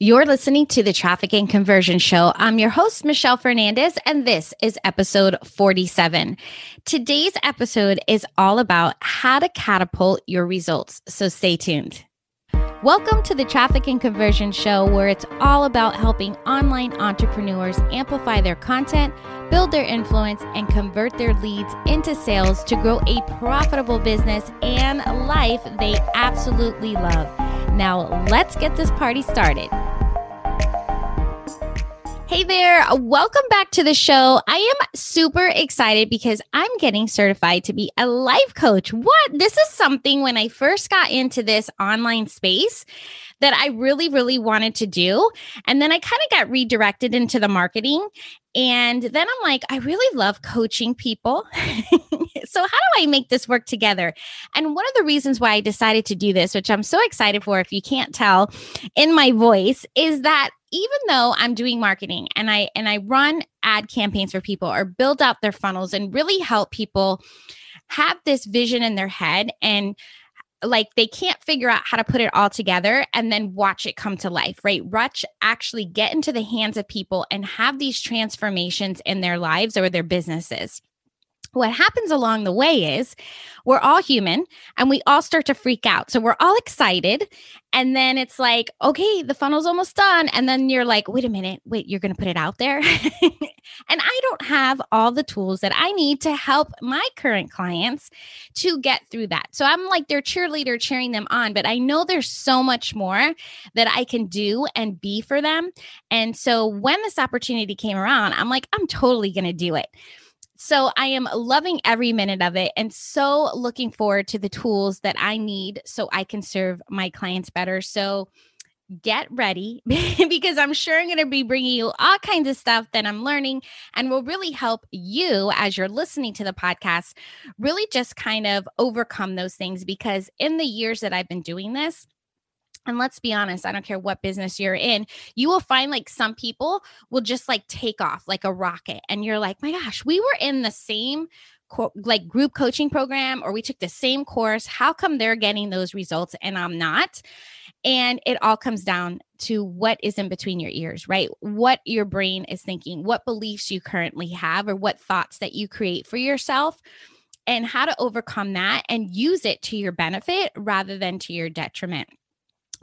You're listening to the Traffic and Conversion Show. I'm your host, Michelle Fernandez, and this is episode 47. Today's episode is all about how to catapult your results. So stay tuned. Welcome to the Traffic and Conversion Show, where it's all about helping online entrepreneurs amplify their content, build their influence, and convert their leads into sales to grow a profitable business and life they absolutely love. Now, let's get this party started. Hey there, welcome back to the show. I am super excited because I'm getting certified to be a life coach. What? This is something when I first got into this online space that I really, really wanted to do. And then I kind of got redirected into the marketing. And then I'm like, I really love coaching people. so, how do I make this work together? And one of the reasons why I decided to do this, which I'm so excited for, if you can't tell in my voice, is that even though I'm doing marketing and I and I run ad campaigns for people or build out their funnels and really help people have this vision in their head and like they can't figure out how to put it all together and then watch it come to life, right? Watch actually get into the hands of people and have these transformations in their lives or their businesses what happens along the way is we're all human and we all start to freak out. So we're all excited. And then it's like, okay, the funnel's almost done. And then you're like, wait a minute, wait, you're going to put it out there? and I don't have all the tools that I need to help my current clients to get through that. So I'm like their cheerleader cheering them on, but I know there's so much more that I can do and be for them. And so when this opportunity came around, I'm like, I'm totally going to do it. So I am loving every minute of it and so looking forward to the tools that I need so I can serve my clients better. So get ready because I'm sure I'm going to be bringing you all kinds of stuff that I'm learning and will really help you as you're listening to the podcast really just kind of overcome those things because in the years that I've been doing this, and let's be honest, I don't care what business you're in, you will find like some people will just like take off like a rocket. And you're like, my gosh, we were in the same co- like group coaching program or we took the same course. How come they're getting those results and I'm not? And it all comes down to what is in between your ears, right? What your brain is thinking, what beliefs you currently have, or what thoughts that you create for yourself and how to overcome that and use it to your benefit rather than to your detriment.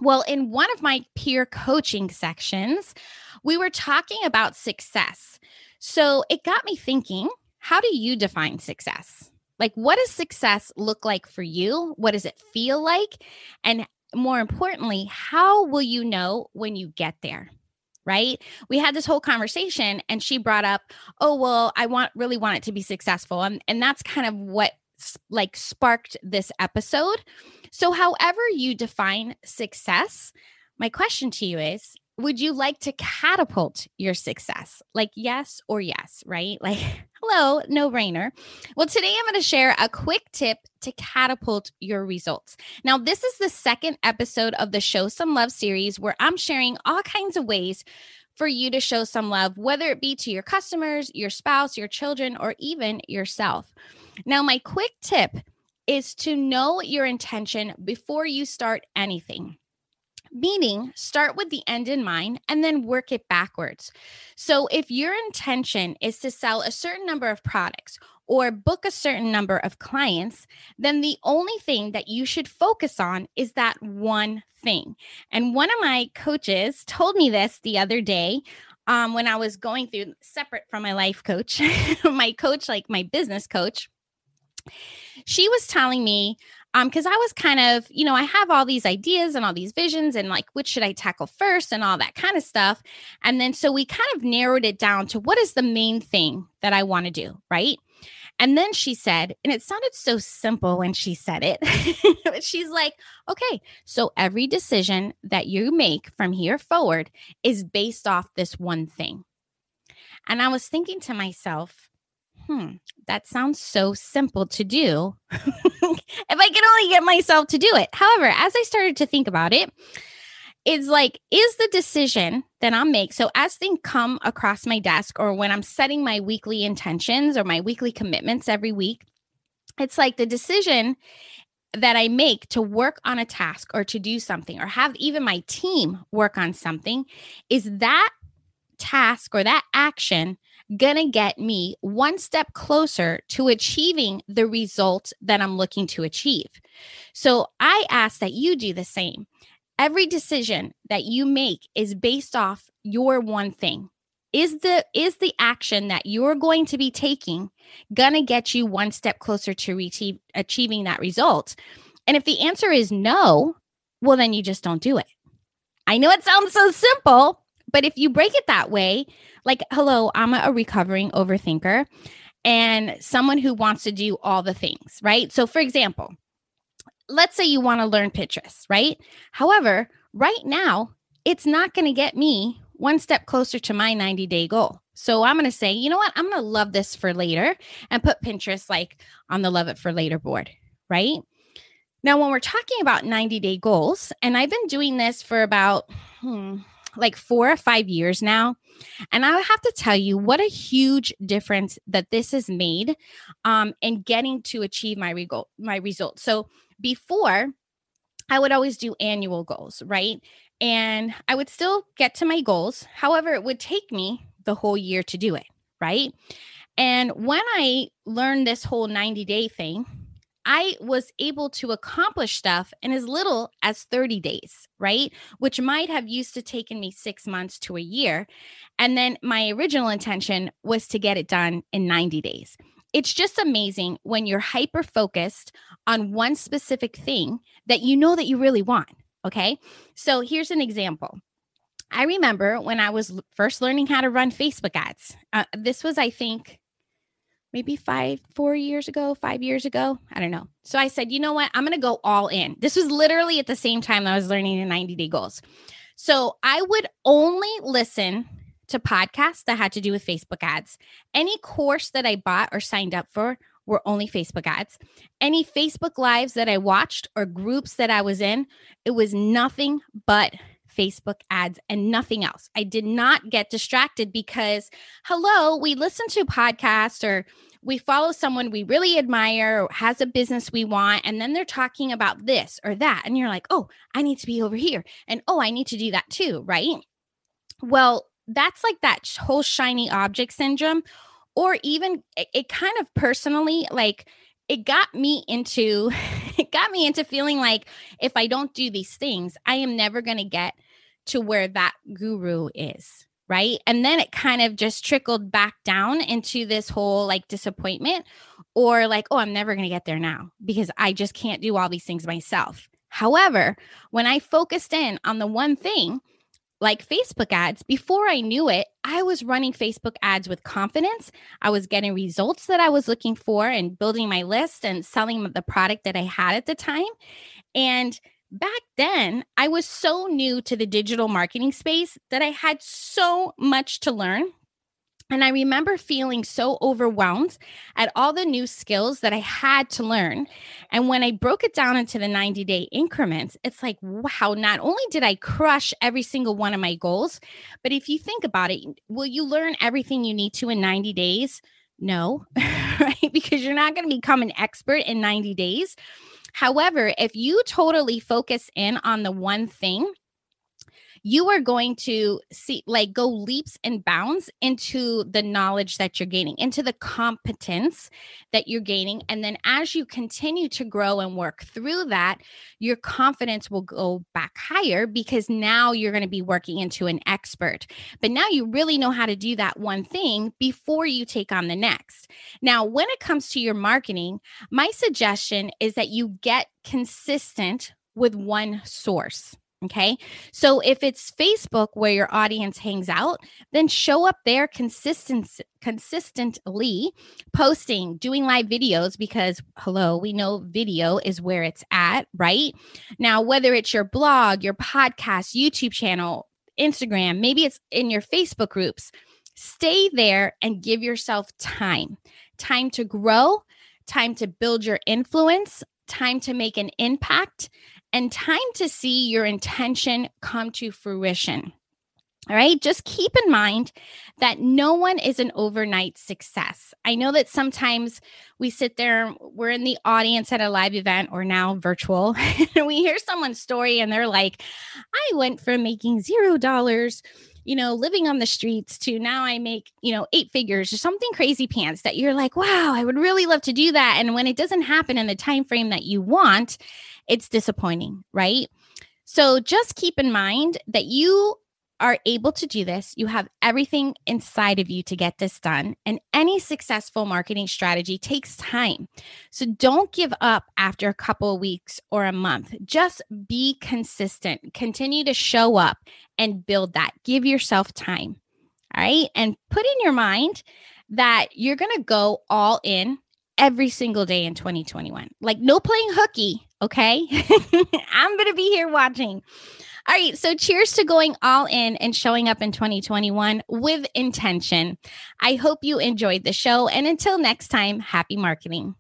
Well, in one of my peer coaching sections, we were talking about success. So it got me thinking how do you define success? Like, what does success look like for you? What does it feel like? And more importantly, how will you know when you get there? Right? We had this whole conversation and she brought up, "Oh, well, I want really want it to be successful." And and that's kind of what like sparked this episode. So, however you define success, my question to you is would you like to catapult your success? Like, yes or yes, right? Like, hello, no brainer. Well, today I'm going to share a quick tip to catapult your results. Now, this is the second episode of the Show Some Love series where I'm sharing all kinds of ways for you to show some love, whether it be to your customers, your spouse, your children, or even yourself. Now, my quick tip is to know your intention before you start anything. Meaning, start with the end in mind and then work it backwards. So, if your intention is to sell a certain number of products or book a certain number of clients, then the only thing that you should focus on is that one thing. And one of my coaches told me this the other day um, when I was going through separate from my life coach, my coach, like my business coach she was telling me um because i was kind of you know i have all these ideas and all these visions and like which should i tackle first and all that kind of stuff. And then so we kind of narrowed it down to what is the main thing that i want to do right? And then she said and it sounded so simple when she said it she's like okay so every decision that you make from here forward is based off this one thing. And i was thinking to myself hmm, that sounds so simple to do. if I can only get myself to do it. However, as I started to think about it, it's like, is the decision that I'm make so as things come across my desk or when I'm setting my weekly intentions or my weekly commitments every week, it's like the decision that I make to work on a task or to do something or have even my team work on something, is that task or that action going to get me one step closer to achieving the result that I'm looking to achieve? So I ask that you do the same. Every decision that you make is based off your one thing. Is the is the action that you're going to be taking going to get you one step closer to reach, achieving that result? And if the answer is no, well then you just don't do it. I know it sounds so simple, but if you break it that way, like hello, I'm a recovering overthinker and someone who wants to do all the things, right? So for example, let's say you want to learn Pinterest, right? However, right now, it's not going to get me one step closer to my 90 day goal. So I'm going to say, you know what? I'm going to love this for later and put Pinterest like on the love it for later board, right? Now, when we're talking about 90 day goals, and I've been doing this for about hmm, like four or five years now. And I have to tell you what a huge difference that this has made um, in getting to achieve my, rego- my results. So before, I would always do annual goals, right? And I would still get to my goals. However, it would take me the whole year to do it, right? And when I learned this whole 90 day thing, I was able to accomplish stuff in as little as 30 days, right? Which might have used to taken me six months to a year. And then my original intention was to get it done in 90 days. It's just amazing when you're hyper focused on one specific thing that you know that you really want. Okay. So here's an example. I remember when I was first learning how to run Facebook ads. Uh, this was, I think, maybe five, four years ago, five years ago. I don't know. So I said, you know what? I'm going to go all in. This was literally at the same time I was learning the 90 day goals. So I would only listen to podcasts that had to do with Facebook ads. Any course that I bought or signed up for were only Facebook ads. Any Facebook lives that I watched or groups that I was in, it was nothing but Facebook ads and nothing else. I did not get distracted because, hello, we listen to podcasts or we follow someone we really admire or has a business we want, and then they're talking about this or that. And you're like, oh, I need to be over here. And oh, I need to do that too, right? Well, that's like that whole shiny object syndrome. Or even it, it kind of personally, like, it got me into it got me into feeling like if I don't do these things, I am never going to get to where that guru is. Right. And then it kind of just trickled back down into this whole like disappointment or like, oh, I'm never going to get there now because I just can't do all these things myself. However, when I focused in on the one thing, like Facebook ads, before I knew it, I was running Facebook ads with confidence. I was getting results that I was looking for and building my list and selling the product that I had at the time. And back then, I was so new to the digital marketing space that I had so much to learn and I remember feeling so overwhelmed at all the new skills that I had to learn. And when I broke it down into the 90 day increments, it's like, wow, not only did I crush every single one of my goals, but if you think about it, will you learn everything you need to in 90 days? No, right? Because you're not going to become an expert in 90 days. However, if you totally focus in on the one thing, you are going to see like go leaps and bounds into the knowledge that you're gaining, into the competence that you're gaining. And then as you continue to grow and work through that, your confidence will go back higher because now you're going to be working into an expert. But now you really know how to do that one thing before you take on the next. Now, when it comes to your marketing, my suggestion is that you get consistent with one source. Okay. So if it's Facebook where your audience hangs out, then show up there consistent, consistently, posting, doing live videos because, hello, we know video is where it's at, right? Now, whether it's your blog, your podcast, YouTube channel, Instagram, maybe it's in your Facebook groups, stay there and give yourself time time to grow, time to build your influence, time to make an impact, and time to see your intention come to fruition. All right. Just keep in mind that no one is an overnight success. I know that sometimes we sit there, we're in the audience at a live event or now virtual, and we hear someone's story and they're like, I went from making zero dollars, you know, living on the streets to now I make, you know, eight figures or something crazy pants that you're like, wow, I would really love to do that. And when it doesn't happen in the time frame that you want, it's disappointing, right? So just keep in mind that you are able to do this, you have everything inside of you to get this done. And any successful marketing strategy takes time. So don't give up after a couple of weeks or a month. Just be consistent, continue to show up and build that. Give yourself time. All right. And put in your mind that you're going to go all in every single day in 2021. Like, no playing hooky. Okay. I'm going to be here watching. All right. So cheers to going all in and showing up in 2021 with intention. I hope you enjoyed the show. And until next time, happy marketing.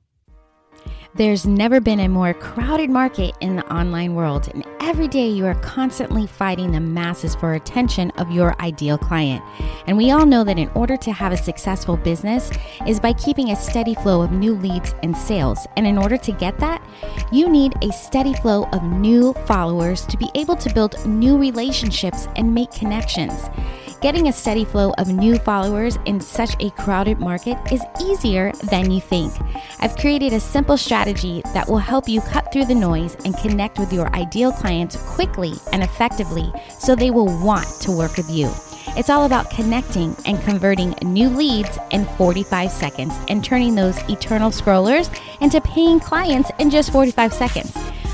There's never been a more crowded market in the online world, and every day you are constantly fighting the masses for attention of your ideal client. And we all know that in order to have a successful business is by keeping a steady flow of new leads and sales. And in order to get that, you need a steady flow of new followers to be able to build new relationships and make connections. Getting a steady flow of new followers in such a crowded market is easier than you think. I've created a simple strategy that will help you cut through the noise and connect with your ideal clients quickly and effectively so they will want to work with you. It's all about connecting and converting new leads in 45 seconds and turning those eternal scrollers into paying clients in just 45 seconds.